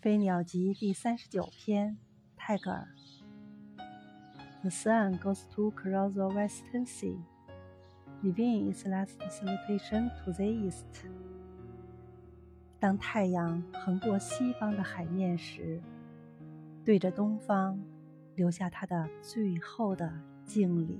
飞鸟集第三十九篇，泰戈尔。The sun goes to cross the western sea, leaving its last salutation to the east. 当太阳横过西方的海面时，对着东方留下它的最后的敬礼。